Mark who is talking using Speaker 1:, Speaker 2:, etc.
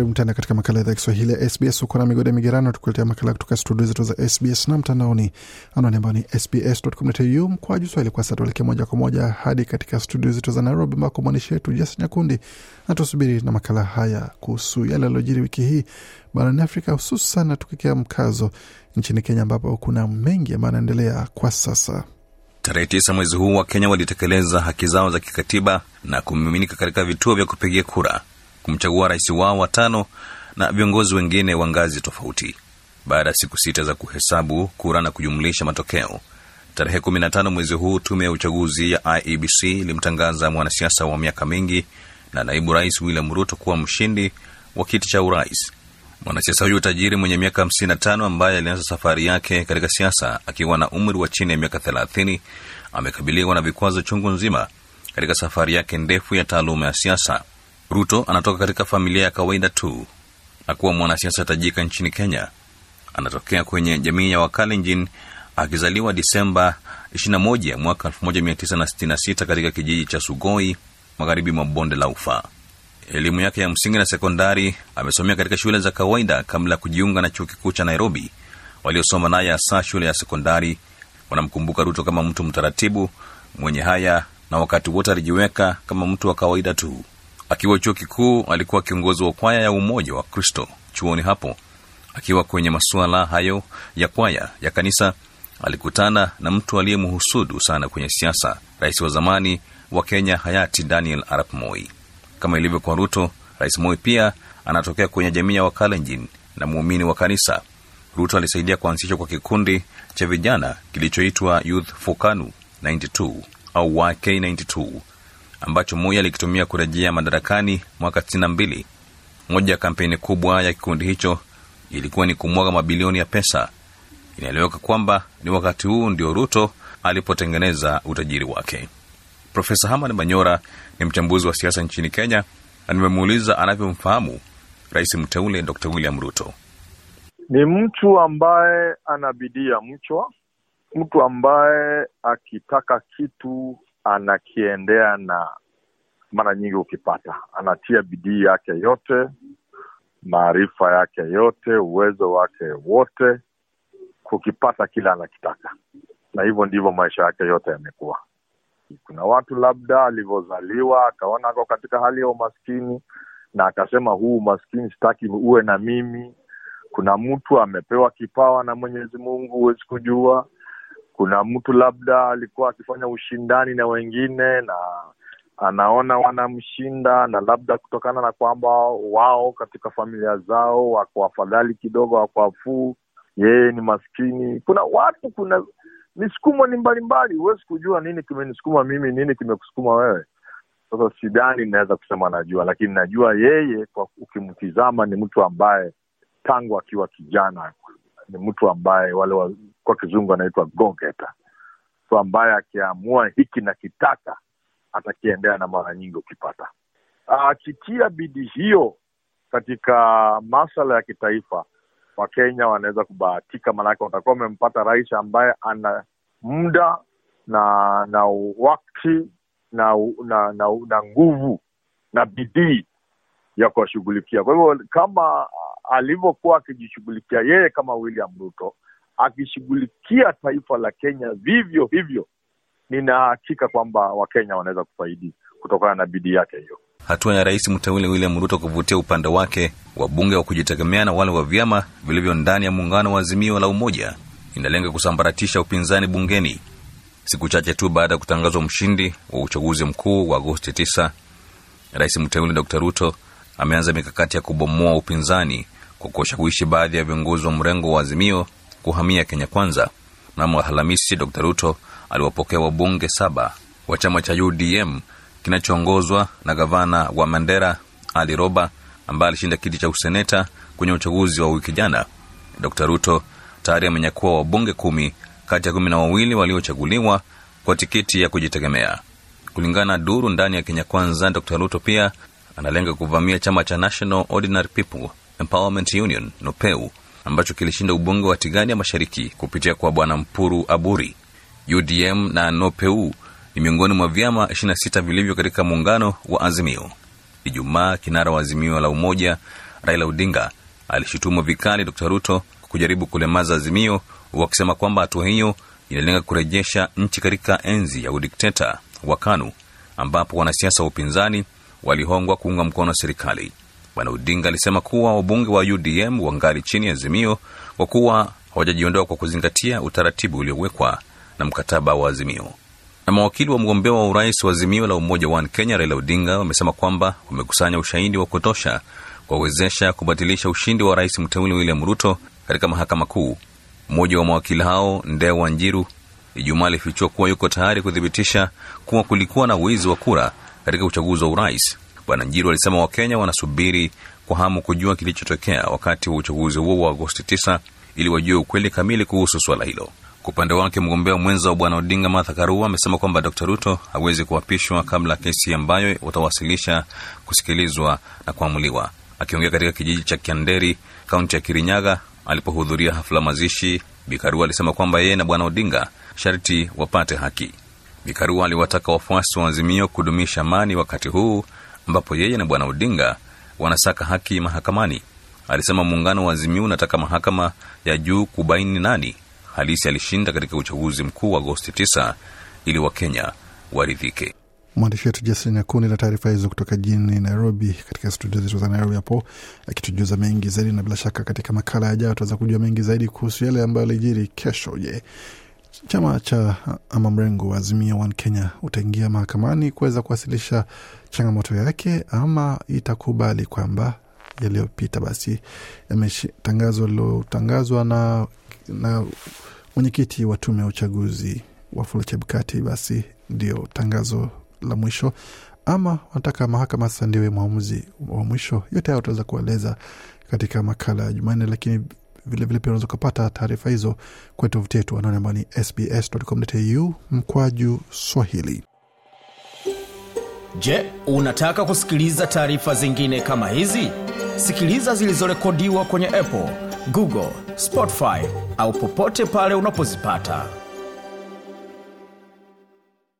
Speaker 1: karibu tena katika makala ya idhaa kiswahili ya sbs. Uko na migode migerano tukuletea makala kutoka studio zetu za sbs na mtandaoni. Anwani ambayo ni sbs.com.au mkwaju swahili kwa sasa tuelekee moja kwa moja hadi katika studio zetu za nairobi ambako mwandishi wetu Jas nyakundi natusubiri na makala haya kuhusu yale yaliyojiri wiki hii barani afrika hususan tukikia mkazo nchini kenya ambapo kuna mengi ambayo yanaendelea kwa sasa.
Speaker 2: Tarehe tisa mwezi huu wa Kenya walitekeleza haki zao za kikatiba na kumiminika katika vituo vya kupigia kura kumchagua rais wao watano na viongozi wengine wa ngazi tofauti. Baada ya siku sita za kuhesabu kura na kujumlisha matokeo, tarehe 15 mwezi huu, tume ya uchaguzi ya IEBC ilimtangaza mwanasiasa wa miaka mingi na naibu rais William Ruto kuwa mshindi wa kiti cha urais. Mwanasiasa huyu tajiri mwenye miaka 55 ambaye alianza safari yake katika siasa akiwa na umri wa chini ya miaka 30 amekabiliwa na vikwazo chungu nzima katika safari yake ndefu ya taaluma ya siasa. Ruto anatoka katika familia ya kawaida tu na kuwa mwanasiasa tajika nchini Kenya. Anatokea kwenye jamii ya Wakalenjin akizaliwa Disemba 21 mwaka 1966 katika kijiji cha Sugoi, magharibi mwa bonde la Ufa. Elimu yake ya msingi na sekondari amesomea katika shule za kawaida kabla ya kujiunga na chuo kikuu cha Nairobi. Waliosoma naye hasa shule ya sekondari wanamkumbuka Ruto kama mtu mtaratibu, mwenye haya, na wakati wote alijiweka kama mtu wa kawaida tu. Akiwa chuo kikuu alikuwa kiongozi wa kwaya ya Umoja wa Kristo chuoni hapo. Akiwa kwenye masuala hayo ya kwaya ya kanisa, alikutana na mtu aliyemhusudu sana kwenye siasa, rais wa zamani wa Kenya hayati Daniel Arap Moi. Kama ilivyo kwa Ruto, Rais Moi pia anatokea kwenye jamii ya Wakalenjin na muumini wa kanisa. Ruto alisaidia kuanzishwa kwa kikundi cha vijana kilichoitwa Youth for KANU 92 au YK92 ambacho Moi alikitumia kurejea madarakani mwaka 92. Moja ya kampeni kubwa ya kikundi hicho ilikuwa ni kumwaga mabilioni ya pesa. Inaeleweka kwamba ni wakati huu ndio Ruto alipotengeneza utajiri wake. Profesa Herman Manyora ni mchambuzi wa siasa nchini Kenya na nimemuuliza anavyomfahamu rais mteule Dr William Ruto.
Speaker 3: Ni mtu ambaye ana bidii ya mchwa, mtu ambaye akitaka kitu anakiendea, na mara nyingi ukipata, anatia bidii yake yote, maarifa yake yote, uwezo wake wote kukipata kile anakitaka, na hivyo ndivyo maisha yake yote yamekuwa. Kuna watu labda alivyozaliwa akaona ako katika hali ya umaskini na akasema huu umaskini sitaki uwe na mimi. Kuna mtu amepewa kipawa na Mwenyezi Mungu, huwezi kujua. Kuna mtu labda alikuwa akifanya ushindani na wengine na anaona wanamshinda, na labda kutokana na kwamba wao katika familia zao wako afadhali kidogo, wako afuu, yeye ni maskini. Kuna watu kuna misukumo ni mbalimbali, huwezi kujua nini kimenisukuma mimi, nini kimekusukuma wewe. Sasa sidani inaweza kusema najua, lakini najua yeye, kwa ukimtizama, ni mtu ambaye tangu akiwa kijana ni mtu ambaye wale wa, kwa kizungu anaitwa gogeta tu ambaye akiamua hiki na kitaka atakiendea, na mara nyingi ukipata akitia bidii hiyo katika masala ya kitaifa Wakenya wanaweza kubahatika, maanake watakuwa wamempata rais ambaye ana muda na na wakti na na, na, na nguvu na bidii ya kuwashughulikia. Kwa hivyo kama alivyokuwa akijishughulikia yeye kama William Ruto, akishughulikia taifa la Kenya vivyo hivyo, nina hakika kwamba Wakenya wanaweza kufaidi kutokana na bidii yake hiyo.
Speaker 2: Hatua ya rais mteule William Ruto kuvutia upande wake wabunge wa kujitegemea na wale wa vyama vilivyo ndani ya muungano wa Azimio la Umoja inalenga kusambaratisha upinzani bungeni. Siku chache tu baada ya kutangazwa mshindi wa uchaguzi mkuu wa Agosti 9, rais mteule Dr Ruto ameanza mikakati ya kubomoa upinzani kwa kuwashawishi baadhi ya viongozi wa mrengo wa Azimio kuhamia Kenya Kwanza. Mnamo Alhamisi, Dr Ruto aliwapokea wabunge saba wa chama cha UDM kinachoongozwa na gavana wa Mandera Ali Roba ambaye alishinda kiti cha useneta kwenye uchaguzi wa wiki jana. Dr Ruto tayari amenyakua wabunge kumi kati ya kumi na wawili waliochaguliwa kwa tikiti ya kujitegemea. Kulingana duru ndani ya Kenya Kwanza, Dr Ruto pia analenga kuvamia chama cha National Ordinary People Empowerment Union NOPEU ambacho kilishinda ubunge wa Tigania Mashariki kupitia kwa bwana Mpuru Aburi. UDM na Nopeu ni miongoni mwa vyama 26 vilivyo katika muungano wa Azimio. Ijumaa, kinara wa Azimio la Umoja Raila Odinga alishutumu vikali Dr Ruto kwa kujaribu kulemaza Azimio, wakisema kwamba hatua hiyo inalenga kurejesha nchi katika enzi ya udikteta wa KANU ambapo wanasiasa wa upinzani walihongwa kuunga mkono serikali. Bwana Odinga alisema kuwa wabunge wa UDM wangali chini ya Azimio kwa kuwa hawajajiondoa kwa kuzingatia utaratibu uliowekwa na mkataba wa Azimio. Na mawakili wa mgombea wa urais wa Azimio la Umoja wa Kenya Raila Odinga wamesema kwamba wamekusanya ushahidi wa kutosha kuwawezesha kubatilisha ushindi wa rais mteule William Ruto katika mahakama kuu. Mmoja wa mawakili hao Ndewa Njiru Ijumaa alifichua kuwa yuko tayari kuthibitisha kuwa kulikuwa na wizi wa kura katika uchaguzi wa urais. Bwana Njiru alisema Wakenya wanasubiri kwa hamu kujua kilichotokea wakati wa uchaguzi huo wa Agosti 9 ili wajue ukweli kamili kuhusu swala hilo. Kwa upande wake, mgombea mwenza wa bwana Odinga Martha Karua amesema kwamba Dr Ruto hawezi kuapishwa kabla kesi ambayo watawasilisha kusikilizwa na kuamuliwa. Akiongea katika kijiji cha Kianderi, kaunti ya Kirinyaga, alipohudhuria hafla mazishi, Bikarua alisema kwamba yeye na bwana Odinga sharti wapate haki. Bikarua aliwataka wafuasi wa Azimio kudumisha amani wakati huu ambapo yeye na bwana Odinga wanasaka haki mahakamani. Alisema muungano wa Azimio unataka mahakama ya juu kubaini nani halisi alishinda katika uchaguzi mkuu wa Agosti 9 ili Wakenya waridhike.
Speaker 1: Mwandishi wetu Jason Nyakundi na taarifa hizo kutoka jijini Nairobi, katika studio zetu za Nairobi hapo akitujuza mengi zaidi, na bila shaka katika makala yajayo tutaweza kujua mengi zaidi kuhusu yale ambayo alijiri kesho. Je, chama cha ama mrengo wa Azimio One Kenya utaingia mahakamani kuweza kuwasilisha changamoto yake ama itakubali kwamba yaliyopita basi yametangazwa lilotangazwa na, na mwenyekiti wa tume ya uchaguzi Wafula Chebukati basi ndio tangazo la mwisho ama wanataka mahakama sasa ndio mwamuzi wa mwisho. Yote hayo utaweza kueleza katika makala ya Jumanne, lakini vilevile pia unaweza ukapata taarifa hizo kwenye tovuti yetu anaone ambao ni sbs.com.au mkwaju Swahili.
Speaker 4: Je, unataka kusikiliza taarifa zingine kama hizi? Sikiliza zilizorekodiwa kwenye Apple, Google, Spotify au popote pale unapozipata.